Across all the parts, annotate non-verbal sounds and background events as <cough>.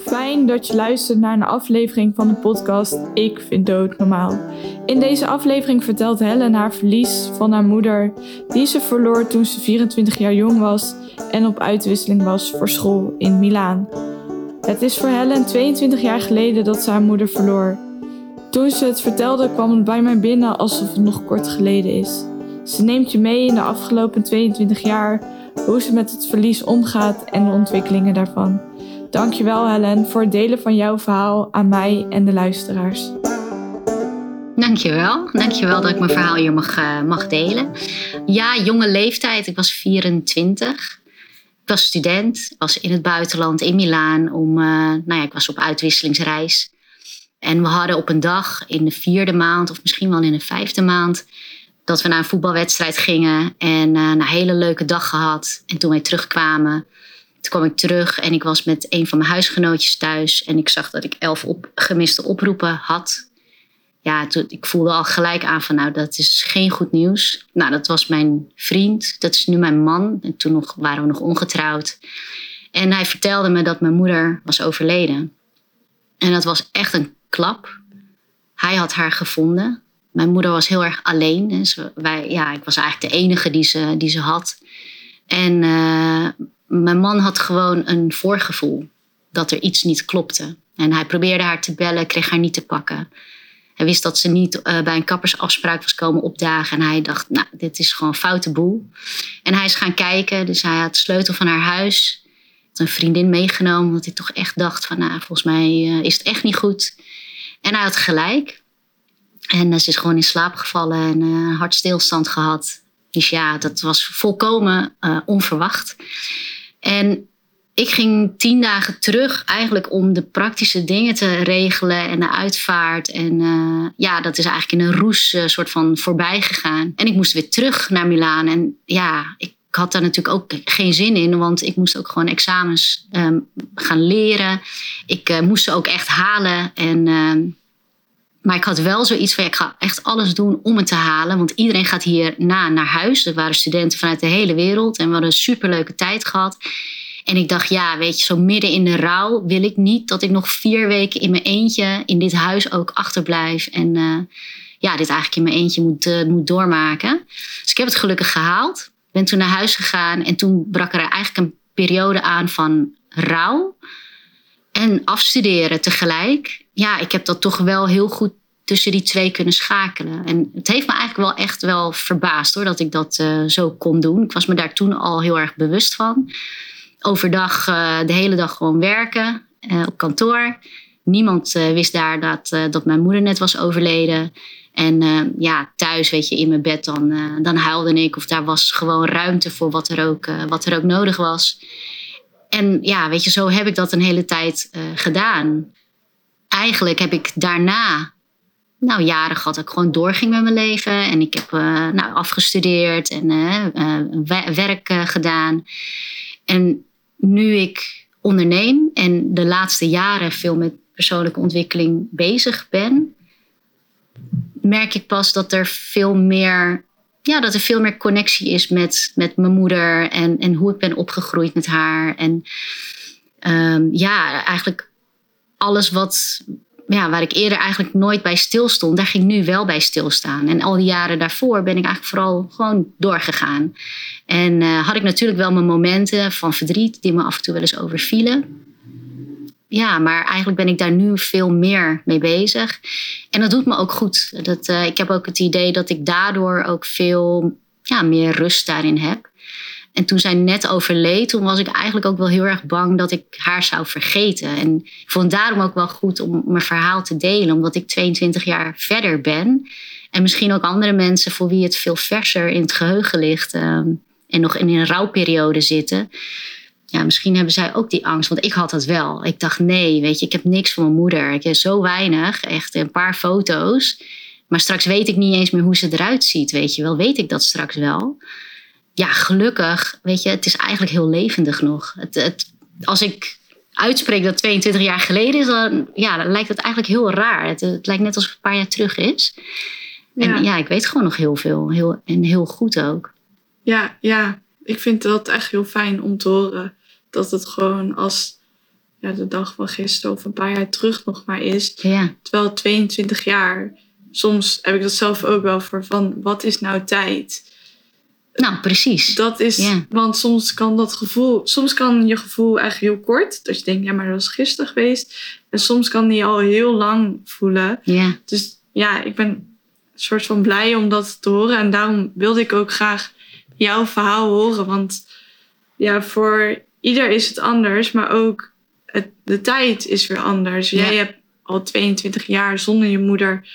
Fijn dat je luistert naar een aflevering van de podcast Ik vind dood normaal. In deze aflevering vertelt Helen haar verlies van haar moeder, die ze verloor toen ze 24 jaar jong was en op uitwisseling was voor school in Milaan. Het is voor Helen 22 jaar geleden dat ze haar moeder verloor. Toen ze het vertelde kwam het bij mij binnen alsof het nog kort geleden is. Ze neemt je mee in de afgelopen 22 jaar, hoe ze met het verlies omgaat en de ontwikkelingen daarvan. Dankjewel Helen voor het delen van jouw verhaal aan mij en de luisteraars. Dankjewel. Dankjewel dat ik mijn verhaal hier mag, uh, mag delen. Ja, jonge leeftijd. Ik was 24. Ik was student. was in het buitenland, in Milaan. Om, uh, nou ja, ik was op uitwisselingsreis. En we hadden op een dag in de vierde maand, of misschien wel in de vijfde maand, dat we naar een voetbalwedstrijd gingen. En uh, een hele leuke dag gehad. En toen wij terugkwamen, toen kwam ik terug en ik was met een van mijn huisgenootjes thuis. En ik zag dat ik elf gemiste oproepen had. Ja, ik voelde al gelijk aan van nou, dat is geen goed nieuws. Nou, dat was mijn vriend. Dat is nu mijn man. En toen nog, waren we nog ongetrouwd. En hij vertelde me dat mijn moeder was overleden. En dat was echt een klap. Hij had haar gevonden. Mijn moeder was heel erg alleen. Dus wij, ja, ik was eigenlijk de enige die ze, die ze had. En uh, mijn man had gewoon een voorgevoel dat er iets niet klopte. En hij probeerde haar te bellen, kreeg haar niet te pakken. Hij wist dat ze niet uh, bij een kappersafspraak was komen opdagen. En hij dacht, nou, dit is gewoon een foute boel. En hij is gaan kijken, dus hij had de sleutel van haar huis. Had een vriendin meegenomen, omdat hij toch echt dacht van, nou, volgens mij uh, is het echt niet goed. En hij had gelijk. En uh, ze is gewoon in slaap gevallen en hartstilstand gehad. Dus ja, dat was volkomen onverwacht. En ik ging tien dagen terug eigenlijk om de praktische dingen te regelen en de uitvaart. En uh, ja, dat is eigenlijk in een roes uh, soort van voorbij gegaan. En ik moest weer terug naar Milaan. En ja, ik had daar natuurlijk ook geen zin in, want ik moest ook gewoon examens um, gaan leren. Ik uh, moest ze ook echt halen. En, maar ik had wel zoiets van, ik ga echt alles doen om het te halen. Want iedereen gaat hierna naar huis. Er waren studenten vanuit de hele wereld en we hadden een superleuke tijd gehad. En ik dacht, ja, weet je, zo midden in de rouw wil ik niet dat ik nog vier weken in mijn eentje in dit huis ook achterblijf. En uh, ja, dit eigenlijk in mijn eentje moet, uh, moet doormaken. Dus ik heb het gelukkig gehaald. Ben toen naar huis gegaan en toen brak er eigenlijk een periode aan van rouw en afstuderen tegelijk. Ja, ik heb dat toch wel heel goed tussen die twee kunnen schakelen. En het heeft me eigenlijk wel echt wel verbaasd hoor, dat ik dat uh, zo kon doen. Ik was me daar toen al heel erg bewust van overdag uh, de hele dag gewoon werken uh, op kantoor. Niemand wist daar dat, dat mijn moeder net was overleden. En ja, thuis, weet je, in mijn bed, dan, dan huilde ik. Of daar was gewoon ruimte voor wat er ook, wat er ook nodig was. En ja, weet je, zo heb ik dat een hele tijd gedaan. Eigenlijk heb ik daarna nou, jaren gehad dat ik gewoon doorging met mijn leven. En ik heb nou, afgestudeerd en werk gedaan. En nu ik onderneem en de laatste jaren veel met persoonlijke ontwikkeling bezig ben, merk ik pas dat er veel meer, ja, dat er veel meer connectie is met, met mijn moeder en, en hoe ik ben opgegroeid met haar. En um, ja, eigenlijk alles wat, ja, waar ik eerder eigenlijk nooit bij stilstond, daar ging ik nu wel bij stilstaan. En al die jaren daarvoor ben ik eigenlijk vooral gewoon doorgegaan. En uh, had ik natuurlijk wel mijn momenten van verdriet die me af en toe wel eens overvielen. Ja, maar eigenlijk ben ik daar nu veel meer mee bezig. En dat doet me ook goed. Dat, uh, ik heb ook het idee dat ik daardoor ook veel ja, meer rust daarin heb. En toen zij net overleed, toen was ik eigenlijk ook wel heel erg bang dat ik haar zou vergeten. En ik vond daarom ook wel goed om mijn verhaal te delen, omdat ik 22 jaar verder ben. En misschien ook andere mensen voor wie het veel verser in het geheugen ligt um, en nog in een rouwperiode zitten. Ja, misschien hebben zij ook die angst, want ik had dat wel. Ik dacht, nee, weet je, ik heb niks van mijn moeder. Ik heb zo weinig, echt een paar foto's. Maar straks weet ik niet eens meer hoe ze eruit ziet, weet je wel. Weet ik dat straks wel ja, gelukkig, weet je, het is eigenlijk heel levendig nog. Het, het, als ik uitspreek dat 22 jaar geleden is, dan, ja, dan lijkt het eigenlijk heel raar. Het, het lijkt net alsof het een paar jaar terug is. En ja. ja, ik weet gewoon nog heel veel. Heel, en heel goed ook. Ja, ja, ik vind dat echt heel fijn om te horen. Dat het gewoon als ja, de dag van gisteren of een paar jaar terug nog maar is. Ja. Terwijl 22 jaar, soms heb ik dat zelf ook wel voor van wat is nou tijd? Nou, precies. Dat is, want soms kan dat gevoel, soms kan je gevoel eigenlijk heel kort, dat je denkt, ja, maar dat was gisteren geweest. En soms kan die al heel lang voelen. Ja. Dus ja, ik ben een soort van blij om dat te horen. En daarom wilde ik ook graag jouw verhaal horen. Want ja, voor ieder is het anders, maar ook het, de tijd is weer anders. Jij hebt al 22 jaar zonder je moeder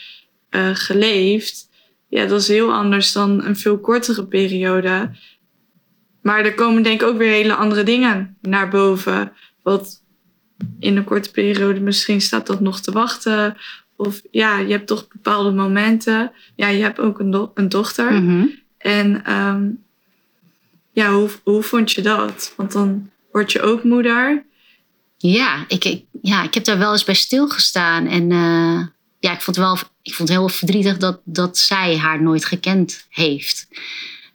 eh, geleefd. Ja, dat is heel anders dan een veel kortere periode. Maar er komen denk ik ook weer hele andere dingen naar boven. Wat in een korte periode misschien staat dat nog te wachten. Of ja, je hebt toch bepaalde momenten. Ja, je hebt ook een, do- een dochter. Mhm. En ehm, ja, hoe, hoe vond je dat? Want dan word je ook moeder. Ja, ik, ik, ja, ik heb daar wel eens bij stilgestaan. En eh, ja, ik vond, wel, ik vond het heel verdrietig dat, dat zij haar nooit gekend heeft.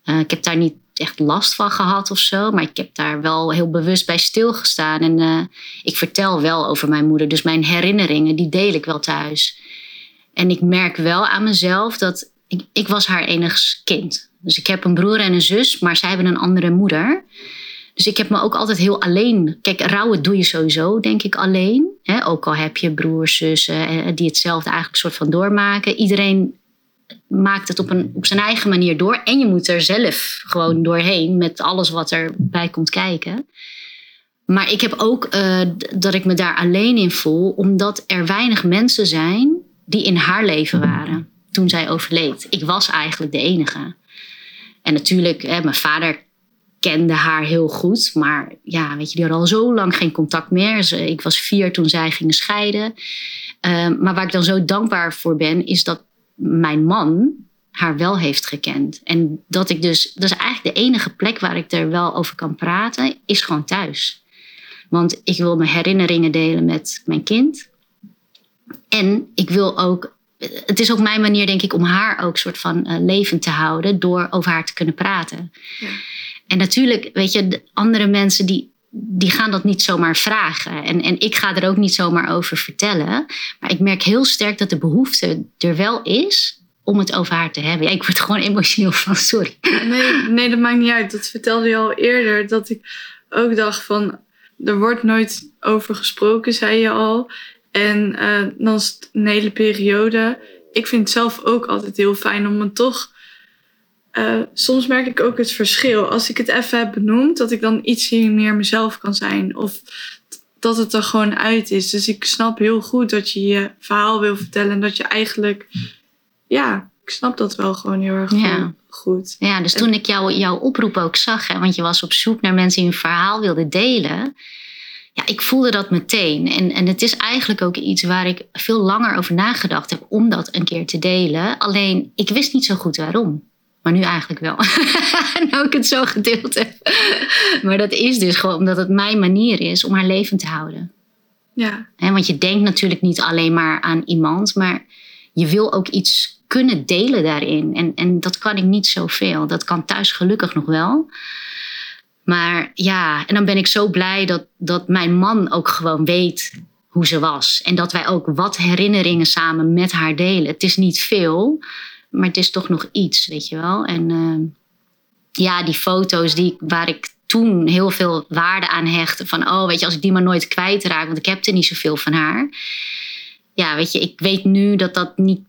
Eh, ik heb daar niet echt last van gehad of zo. Maar ik heb daar wel heel bewust bij stilgestaan. En eh, ik vertel wel over mijn moeder. Dus mijn herinneringen, die deel ik wel thuis. En ik merk wel aan mezelf dat ik, ik was haar enigst kind. Dus ik heb een broer en een zus, maar zij hebben een andere moeder. Dus ik heb me ook altijd heel alleen. Kijk, rouwen doe je sowieso, denk ik, alleen. Ook al heb je broers, zussen eh, die hetzelfde eigenlijk soort van doormaken. Iedereen maakt het op, een, op zijn eigen manier door. En je moet er zelf gewoon doorheen met alles wat erbij komt kijken. Maar ik heb ook eh, dat ik me daar alleen in voel, omdat er weinig mensen zijn die in haar leven waren toen zij overleed. Ik was eigenlijk de enige. En natuurlijk, hè, mijn vader kende haar heel goed. Maar ja, weet je, die hadden al zo lang geen contact meer. Ik was vier toen zij gingen scheiden. Ehm, maar waar ik dan zo dankbaar voor ben, is dat mijn man haar wel heeft gekend. En dat ik dus, dat is eigenlijk de enige plek waar ik er wel over kan praten, is gewoon thuis. Want ik wil mijn herinneringen delen met mijn kind. En ik wil ook, het is ook mijn manier, denk ik, om haar ook soort van eh, levend te houden door over haar te kunnen praten. Ja. En natuurlijk, weet je, de andere mensen die, die gaan dat niet zomaar vragen. En, en ik ga er ook niet zomaar over vertellen. Maar ik merk heel sterk dat de behoefte er wel is om het over haar te hebben. Ja, ik word gewoon emotioneel van, sorry. Nee, nee, dat maakt niet uit. Dat vertelde je al eerder. Dat ik ook dacht van... Er wordt nooit over gesproken, zei je al. En eh, dan is het een hele periode. Ik vind het zelf ook altijd heel fijn om het toch... eh, soms merk ik ook het verschil. Als ik het even heb benoemd, dat ik dan iets meer mezelf kan zijn. Of dat het er gewoon uit is. Dus ik snap heel goed dat je je verhaal wil vertellen. En dat je eigenlijk... Ja, ik snap dat wel gewoon heel erg Ja. goed. Ja, dus toen ik jou, jouw oproep ook zag, hè, want je was op zoek naar mensen die hun verhaal wilden delen. Ja, ik voelde dat meteen. En, en het is eigenlijk ook iets waar ik veel langer over nagedacht heb om dat een keer te delen. Alleen, ik wist niet zo goed waarom. Maar nu eigenlijk wel. <laughs> nou ik het zo gedeeld heb. maar dat is dus gewoon omdat het mijn manier is om haar levend te houden. Ja, want je denkt natuurlijk niet alleen maar aan iemand, maar je wil ook iets kunnen delen daarin. En, en dat kan ik niet zoveel. Dat kan thuis gelukkig nog wel. Maar ja, en dan ben ik zo blij dat, dat mijn man ook gewoon weet hoe ze was. En dat wij ook wat herinneringen samen met haar delen. Het is niet veel, maar het is toch nog iets, weet je wel. En eh, ja, die foto's die, waar ik toen heel veel waarde aan hechtte. Van, oh, weet je, als ik die maar nooit kwijtraak, want ik heb er niet zoveel van haar. Ja, weet je, ik weet nu dat dat niet,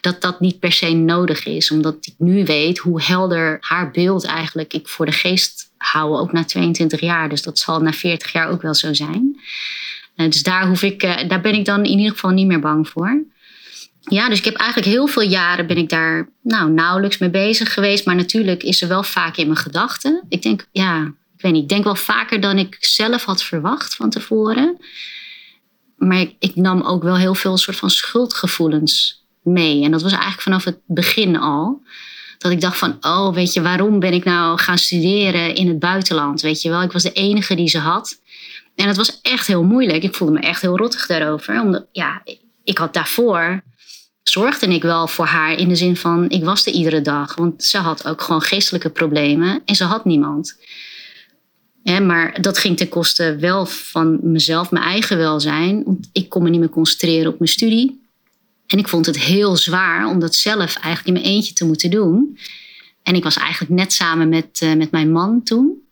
dat dat niet per se nodig is. Omdat ik nu weet hoe helder haar beeld eigenlijk ik voor de geest hou, ook na 22 jaar. Dus dat zal na 40 jaar ook wel zo zijn. Eh, dus daar, hoef ik, eh, daar ben ik dan in ieder geval niet meer bang voor. Ja, dus ik heb eigenlijk heel veel jaren ben ik daar nou, nauwelijks mee bezig geweest. Maar natuurlijk is ze wel vaak in mijn gedachten. Ik denk, ja, ik weet niet. Ik denk wel vaker dan ik zelf had verwacht van tevoren. Maar ik, ik nam ook wel heel veel soort van schuldgevoelens mee. En dat was eigenlijk vanaf het begin al. Dat ik dacht van, oh, weet je, waarom ben ik nou gaan studeren in het buitenland? Weet je wel, ik was de enige die ze had. En het was echt heel moeilijk. Ik voelde me echt heel rottig daarover. Omdat, ja, ik had daarvoor zorgde ik wel voor haar in de zin van ik was er iedere dag. Want ze had ook gewoon geestelijke problemen en ze had niemand. maar dat ging ten koste wel van mezelf, mijn eigen welzijn. Want ik kon me niet meer concentreren op mijn studie. En ik vond het heel zwaar om dat zelf eigenlijk in mijn eentje te moeten doen. En ik was eigenlijk net samen met, uh, met mijn man toen.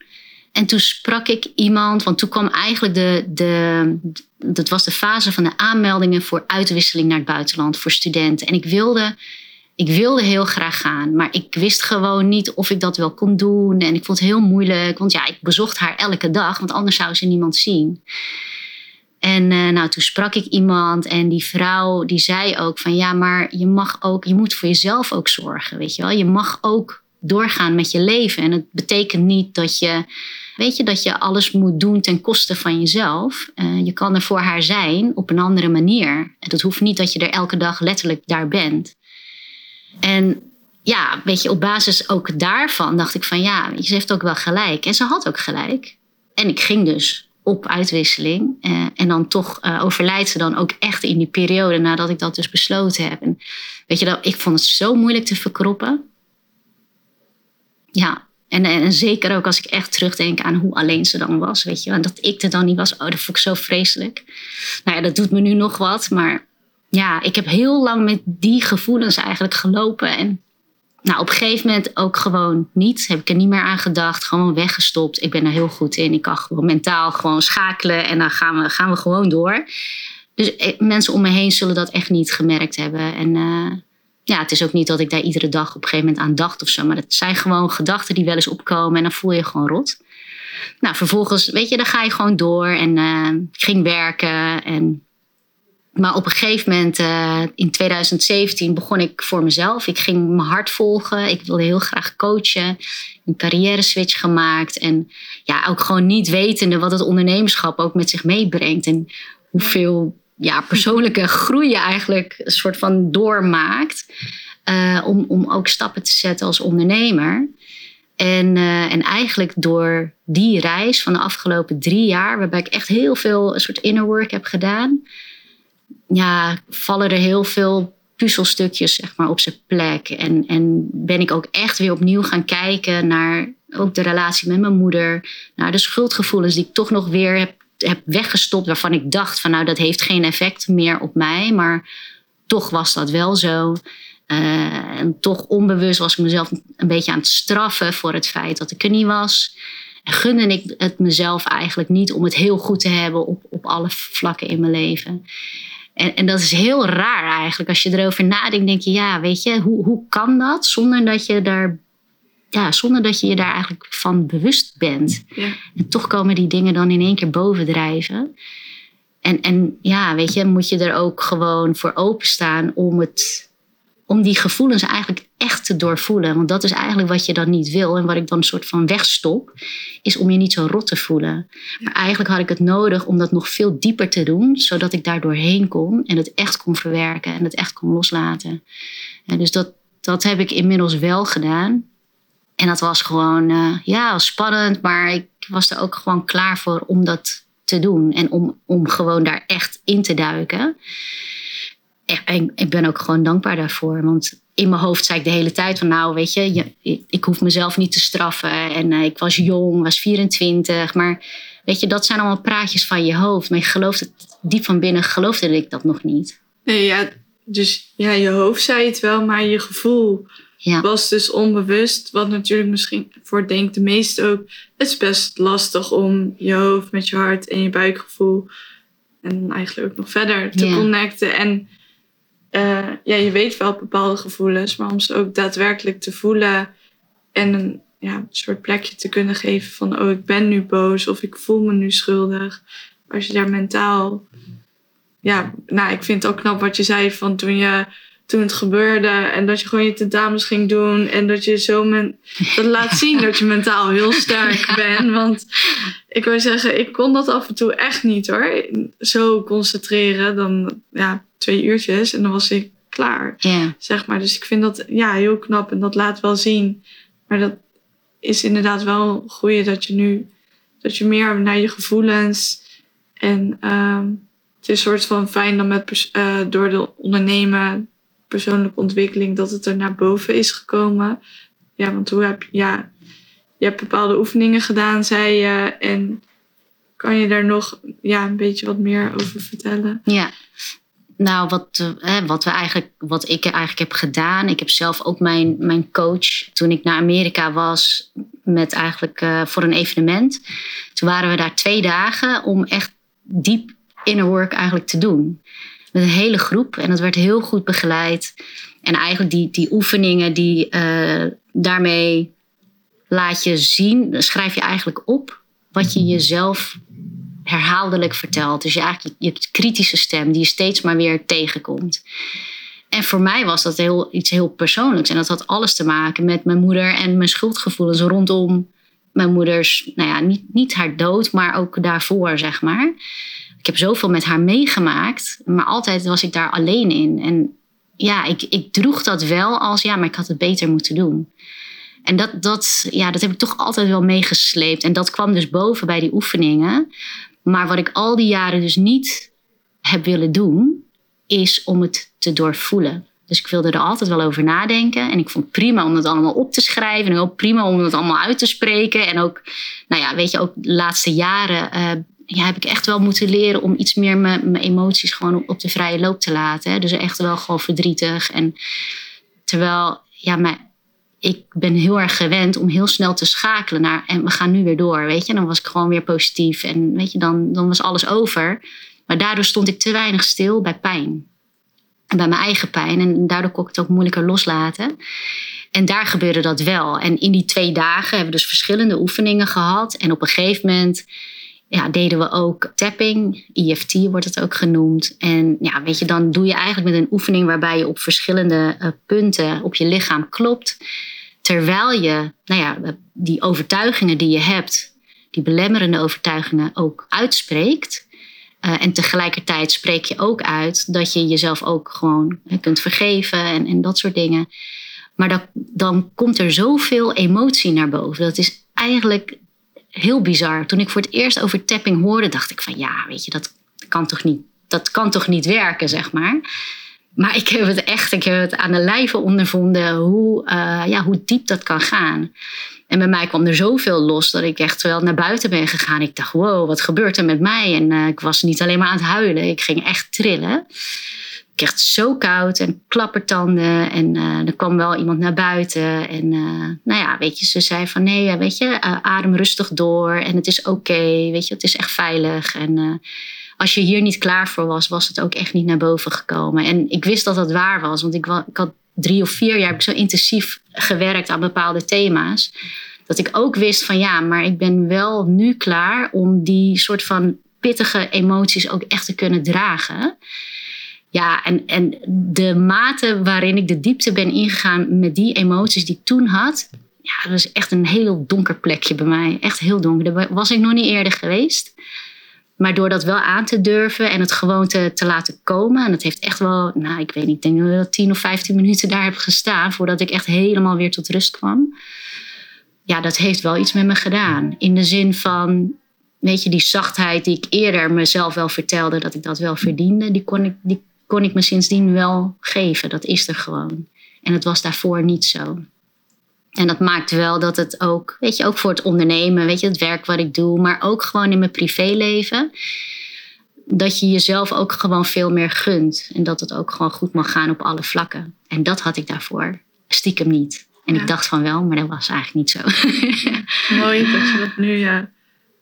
En toen sprak ik iemand, want toen kwam eigenlijk de, de, dat was de fase van de aanmeldingen voor uitwisseling naar het buitenland voor studenten. En ik wilde, ik wilde heel graag gaan, maar ik wist gewoon niet of ik dat wel kon doen. En ik vond het heel moeilijk, want ja, ik bezocht haar elke dag, want anders zou ze niemand zien. En uh, nou, toen sprak ik iemand en die vrouw die zei ook van ja, maar je mag ook, je moet voor jezelf ook zorgen, weet je wel. Je mag ook doorgaan met je leven. En het betekent niet dat je, weet je, dat je alles moet doen ten koste van jezelf. Uh, je kan er voor haar zijn op een andere manier. En dat hoeft niet dat je er elke dag letterlijk daar bent. En ja, weet je, op basis ook daarvan dacht ik van ja, ze heeft ook wel gelijk. En ze had ook gelijk. En ik ging dus op uitwisseling. Uh, en dan toch uh, overlijdt ze dan ook echt in die periode nadat ik dat dus besloten heb. Weet je, dat, ik vond het zo moeilijk te verkroppen. Ja, en, en, zeker ook als ik echt terugdenk aan hoe alleen ze dan was, weet je. En dat ik er dan niet was, oh, dat vond ik zo vreselijk. Nou ja, dat doet me nu nog wat. Maar ja, ik heb heel lang met die gevoelens eigenlijk gelopen. En nou, op een gegeven moment ook gewoon niet. Heb ik er niet meer aan gedacht. Gewoon weggestopt. Ik ben er heel goed in. Ik kan gewoon mentaal gewoon schakelen. En dan gaan we, gaan we gewoon door. Dus eh, mensen om me heen zullen dat echt niet gemerkt hebben. En uh, ja, het is ook niet dat ik daar iedere dag op een gegeven moment aan dacht of zo. Maar het zijn gewoon gedachten die wel eens opkomen. En dan voel je gewoon rot. Nou, vervolgens, weet je, dan ga je gewoon door. En uh, ging werken. En maar op een gegeven moment, uh, in 2017, begon ik voor mezelf. Ik ging mijn hart volgen. Ik wilde heel graag coachen. Een carrière switch gemaakt. En ja, ook gewoon niet wetende wat het ondernemerschap ook met zich meebrengt. En hoeveel ja, persoonlijke groei eigenlijk een soort van doormaakt. Uh, om, om ook stappen te zetten als ondernemer. En, uh, en eigenlijk door die reis van de afgelopen drie jaar, waarbij ik echt heel veel een soort inner work heb gedaan ja, vallen er heel veel puzzelstukjes zeg maar, op zijn plek. En, en ben ik ook echt weer opnieuw gaan kijken naar ook de relatie met mijn moeder. Naar de schuldgevoelens die ik toch nog weer heb, heb weggestopt. Waarvan ik dacht van nou dat heeft geen effect meer op mij. Maar toch was dat wel zo. Uh, en toch onbewust was ik mezelf een beetje aan het straffen voor het feit dat ik er niet was. En gunde ik het mezelf eigenlijk niet om het heel goed te hebben op, op alle vlakken in mijn leven. En, en dat is heel raar eigenlijk. Als je erover nadenkt, denk je, ja, weet je, hoe, hoe kan dat zonder dat je daar ja, zonder dat je je daar eigenlijk van bewust bent. Ja. En toch komen die dingen dan in één keer bovendrijven. En, en ja, weet je, moet je er ook gewoon voor openstaan om het om die gevoelens eigenlijk echt te doorvoelen. Want dat is eigenlijk wat je dan niet wil. En wat ik dan een soort van wegstop, is om je niet zo rot te voelen. Maar eigenlijk had ik het nodig om dat nog veel dieper te doen, zodat ik daar doorheen kon en het echt kon verwerken en het echt kon loslaten. En dus dat, dat heb ik inmiddels wel gedaan. En dat was gewoon, uh, ja, spannend, maar ik was er ook gewoon klaar voor om dat te doen en om, om gewoon daar echt in te duiken en ik ben ook gewoon dankbaar daarvoor. Want in mijn hoofd zei ik de hele tijd van nou weet je, je ik hoef mezelf niet te straffen. En uh, ik was jong, was 24. Maar weet je, dat zijn allemaal praatjes van je hoofd. Maar je gelooft het diep van binnen, geloofde ik dat nog niet. Nee, ja, dus ja, je hoofd zei het wel, maar je gevoel ja. was dus onbewust. Wat natuurlijk misschien voor denk de meesten ook. Het is best lastig om je hoofd met je hart en je buikgevoel. En eigenlijk ook nog verder te connecten. En uh, ja, je weet wel bepaalde gevoelens, maar om ze ook daadwerkelijk te voelen en een ja, soort plekje te kunnen geven van, oh, ik ben nu boos of ik voel me nu schuldig. Als je daar mentaal, ja, nou, ik vind het ook knap wat je zei van toen je toen het gebeurde en dat je gewoon je tentamens ging doen en dat je zo men, dat laat zien dat je mentaal heel sterk <laughs> bent. Want ik wil zeggen, ik kon dat af en toe echt niet hoor. Zo concentreren, dan ja, twee uurtjes en dan was ik klaar. Zeg maar. Dus ik vind dat ja, heel knap en dat laat wel zien. Maar dat is inderdaad wel goed dat je nu dat je meer naar je gevoelens en uh, het is een soort van fijn dan met uh, door de ondernemen persoonlijke ontwikkeling dat het er naar boven is gekomen. Ja, want hoe heb je, ja, je hebt bepaalde oefeningen gedaan, zei je. En kan je daar nog ja, een beetje wat meer over vertellen? Ja. Nou, wat, eh, wat, we eigenlijk, wat ik eigenlijk heb gedaan. Ik heb zelf ook mijn, mijn coach. Toen ik naar Amerika was met eigenlijk uh, voor een evenement. Toen waren we daar twee dagen om echt diep inner work eigenlijk te doen. Met een hele groep. En dat werd heel goed begeleid. En eigenlijk die, die oefeningen die uh, daarmee laat je zien, schrijf je eigenlijk op wat je jezelf herhaaldelijk vertelt. Dus je, eigenlijk je kritische stem die je steeds maar weer tegenkomt. En voor mij was dat heel, iets heel persoonlijks. En dat had alles te maken met mijn moeder en mijn schuldgevoelens rondom mijn moeders, nou ja, niet, niet haar dood, maar ook daarvoor, zeg maar. Ik heb zoveel met haar meegemaakt, maar altijd was ik daar alleen in. En ja, ik, ik droeg dat wel als, ja, maar ik had het beter moeten doen. En dat, dat, ja, dat heb ik toch altijd wel meegesleept. En dat kwam dus boven bij die oefeningen. Maar wat ik al die jaren dus niet heb willen doen, is om het te doorvoelen. Dus ik wilde er altijd wel over nadenken. En ik vond het prima om het allemaal op te schrijven. En ook prima om het allemaal uit te spreken. En ook, nou ja, weet je, ook de laatste jaren uh, ja, heb ik echt wel moeten leren om iets meer mijn, emoties gewoon op, de vrije loop te laten. Hè. Dus echt wel gewoon verdrietig. En terwijl, ja, mijn, ik ben heel erg gewend om heel snel te schakelen naar en we gaan nu weer door, weet je. Dan was ik gewoon weer positief en weet je, dan, dan was alles over. Maar daardoor stond ik te weinig stil bij pijn. Bij mijn eigen pijn. En daardoor kon ik het ook moeilijker loslaten. En daar gebeurde dat wel. En in die twee dagen hebben we dus verschillende oefeningen gehad. En op een gegeven moment ja, deden we ook tapping. EFT wordt het ook genoemd. En ja, weet je, dan doe je eigenlijk met een oefening waarbij je op verschillende uh, punten op je lichaam klopt. Terwijl je, nou ja, die overtuigingen die je hebt, die belemmerende overtuigingen ook uitspreekt. Uh, en tegelijkertijd spreek je ook uit dat je jezelf ook gewoon kunt vergeven en, en dat soort dingen. Maar dat, dan komt er zoveel emotie naar boven. Dat is eigenlijk heel bizar. Toen ik voor het eerst over tapping hoorde, dacht ik van ja, weet je, dat kan toch niet, dat kan toch niet werken, zeg maar. Maar ik heb het echt, ik heb het aan de lijve ondervonden hoe, uh, ja, hoe diep dat kan gaan. En bij mij kwam er zoveel los dat ik echt wel naar buiten ben gegaan. Ik dacht, wow, wat gebeurt er met mij? En uh, ik was niet alleen maar aan het huilen, ik ging echt trillen kreeg het zo koud en klappertanden. En uh, er kwam wel iemand naar buiten. En uh, nou ja, weet je, ze zei van nee, weet je, uh, adem rustig door. En het is oké, weet je, het is echt veilig. En als je hier niet klaar voor was, was het ook echt niet naar boven gekomen. En ik wist dat dat waar was, want ik, had drie of vier jaar ik zo intensief gewerkt aan bepaalde thema's. Dat ik ook wist van ja, maar ik ben wel nu klaar om die soort van pittige emoties ook echt te kunnen dragen. Ja, en, en de mate waarin ik de diepte ben ingegaan met die emoties die ik toen had. Ja, dat was echt een heel donker plekje bij mij. Echt heel donker. Daar was ik nog niet eerder geweest. Maar door dat wel aan te durven en het gewoon te, te laten komen. En het heeft echt wel, nou ik weet niet, ik denk dat ik 10 of 15 minuten daar heb gestaan. Voordat ik echt helemaal weer tot rust kwam. Ja, dat heeft wel iets met me gedaan. In de zin van, weet je, die zachtheid die ik eerder mezelf wel vertelde dat ik dat wel verdiende. Die kon ik, die kon ik me sindsdien wel geven. Dat is er gewoon. En het was daarvoor niet zo. En dat maakt wel dat het ook, weet je, ook voor het ondernemen, weet je, het werk wat ik doe, maar ook gewoon in mijn privéleven, dat je jezelf ook gewoon veel meer gunt. En dat het ook gewoon goed mag gaan op alle vlakken. En dat had ik daarvoor stiekem niet. En ik dacht van wel, maar dat was eigenlijk niet zo. Mooi dat je <laughs> dat nu ja,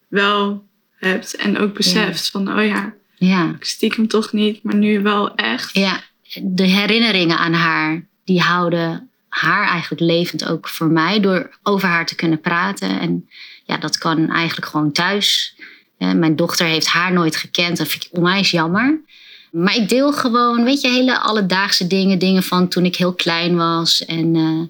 wel hebt en ook beseft van, oh ja, ja. Stiekem toch niet, maar nu wel echt. Ja, de herinneringen aan haar, die houden haar eigenlijk levend ook voor mij. Door over haar te kunnen praten. En ja, dat kan eigenlijk gewoon thuis. Mijn dochter heeft haar nooit gekend. Dat vind ik onwijs jammer. Maar ik deel gewoon, weet je, hele alledaagse dingen. Dingen van toen ik heel klein was. En uh,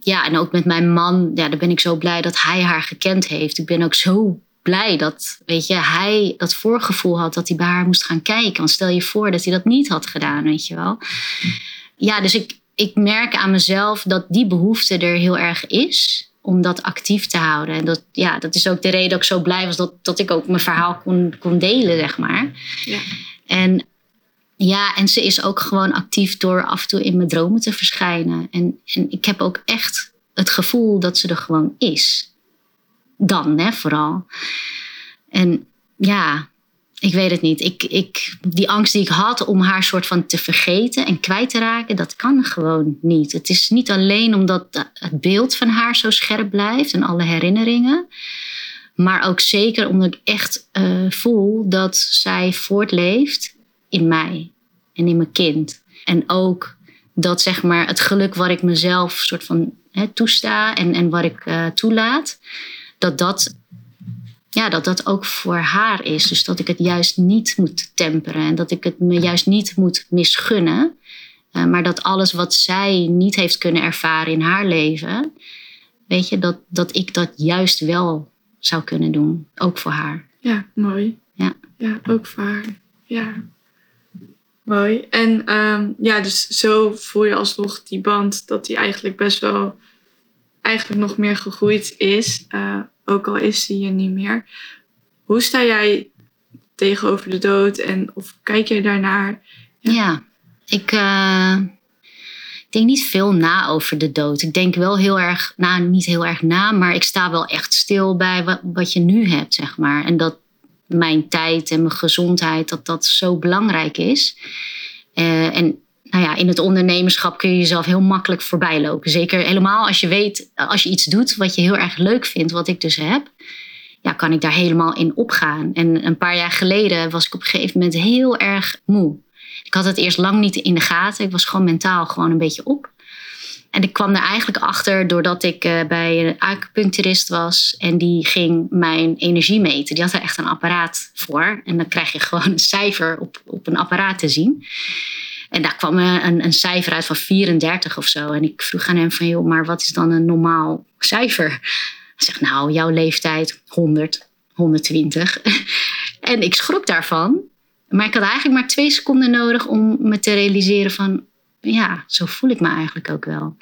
ja, en ook met mijn man. Ja, daar ben ik zo blij dat hij haar gekend heeft. Ik ben ook zo blij dat weet je, hij dat voorgevoel had dat hij bij haar moest gaan kijken. Want stel je voor dat hij dat niet had gedaan, weet je wel. Ja, dus ik, ik merk aan mezelf dat die behoefte er heel erg is om dat actief te houden. En dat, ja, dat is ook de reden dat ik zo blij was dat, dat ik ook mijn verhaal kon, kon delen, zeg maar. Ja. En ja, en ze is ook gewoon actief door af en toe in mijn dromen te verschijnen. En, en ik heb ook echt het gevoel dat ze er gewoon is. Dan, hè, vooral. En ja, ik weet het niet. Ik, ik, die angst die ik had om haar soort van te vergeten en kwijt te raken, dat kan gewoon niet. Het is niet alleen omdat het beeld van haar zo scherp blijft en alle herinneringen. Maar ook zeker omdat ik echt uh, voel dat zij voortleeft in mij en in mijn kind. En ook dat zeg maar het geluk wat ik mezelf soort van toesta en, en wat ik uh, toelaat, dat dat, ja, dat dat ook voor haar is. Dus dat ik het juist niet moet temperen en dat ik het me juist niet moet misgunnen. Uh, maar dat alles wat zij niet heeft kunnen ervaren in haar leven, weet je, dat, dat ik dat juist wel zou kunnen doen. Ook voor haar. Ja, mooi. Ja, ja ook voor haar. Ja. Mooi. En um, ja, dus zo voel je alsnog die band dat die eigenlijk best wel eigenlijk nog meer gegroeid is. Uh, ook al is die er niet meer. Hoe sta jij tegenover de dood en of kijk jij daarnaar? Ja, ja ik, denk niet veel na over de dood. Ik denk wel heel erg, nou niet heel erg na, maar ik sta wel echt stil bij wat, je nu hebt, zeg maar. En dat mijn tijd en mijn gezondheid, dat dat zo belangrijk is. Uh, en nou ja, in het ondernemerschap kun je jezelf heel makkelijk voorbij lopen. Zeker helemaal als je weet, als je iets doet wat je heel erg leuk vindt, wat ik dus heb. Ja, kan ik daar helemaal in opgaan. En een paar jaar geleden was ik op een gegeven moment heel erg moe. Ik had het eerst lang niet in de gaten. Ik was gewoon mentaal gewoon een beetje op. En ik kwam er eigenlijk achter doordat ik uh, bij een acupuncturist was. En die ging mijn energie meten. Die had er echt een apparaat voor. En dan krijg je gewoon een cijfer op, op een apparaat te zien. En daar kwam een, een cijfer uit van 34 of zo. En ik vroeg aan hem van, joh, maar wat is dan een normaal cijfer? Hij zegt, nou, jouw leeftijd 100, 120. <laughs> en ik schrok daarvan. Maar ik had eigenlijk maar twee seconden nodig om me te realiseren van ja, zo voel ik me eigenlijk ook wel.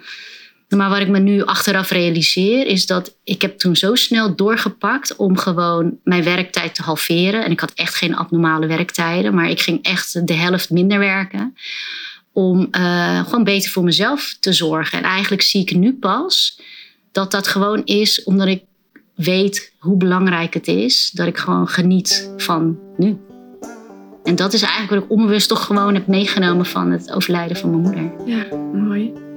Maar wat ik me nu achteraf realiseer is dat ik heb toen zo snel doorgepakt om gewoon mijn werktijd te halveren. En ik had echt geen abnormale werktijden, maar ik ging echt de helft minder werken. Om uh, gewoon beter voor mezelf te zorgen. En eigenlijk zie ik nu pas dat dat gewoon is omdat ik weet hoe belangrijk het is dat ik gewoon geniet van nu. En dat is eigenlijk wat ik onbewust toch gewoon heb meegenomen van het overlijden van mijn moeder. Ja, mooi.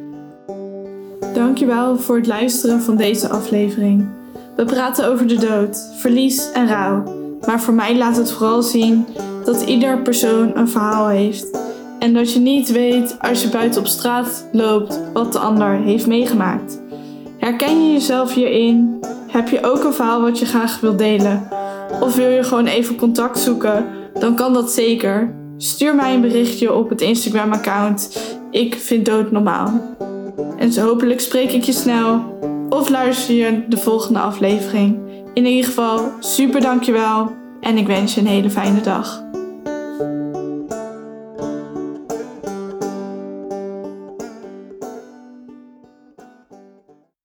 Dankjewel voor het luisteren van deze aflevering. We praten over de dood, verlies en rouw. Maar voor mij laat het vooral zien dat ieder persoon een verhaal heeft. En dat je niet weet als je buiten op straat loopt wat de ander heeft meegemaakt. Herken je jezelf hierin? Heb je ook een verhaal wat je graag wilt delen? Of wil je gewoon even contact zoeken dan kan dat zeker. Stuur mij een berichtje op het Instagram-account. Ik vind dood normaal. En zo hopelijk spreek ik je snel of luister je de volgende aflevering. In ieder geval, super dankjewel en ik wens je een hele fijne dag.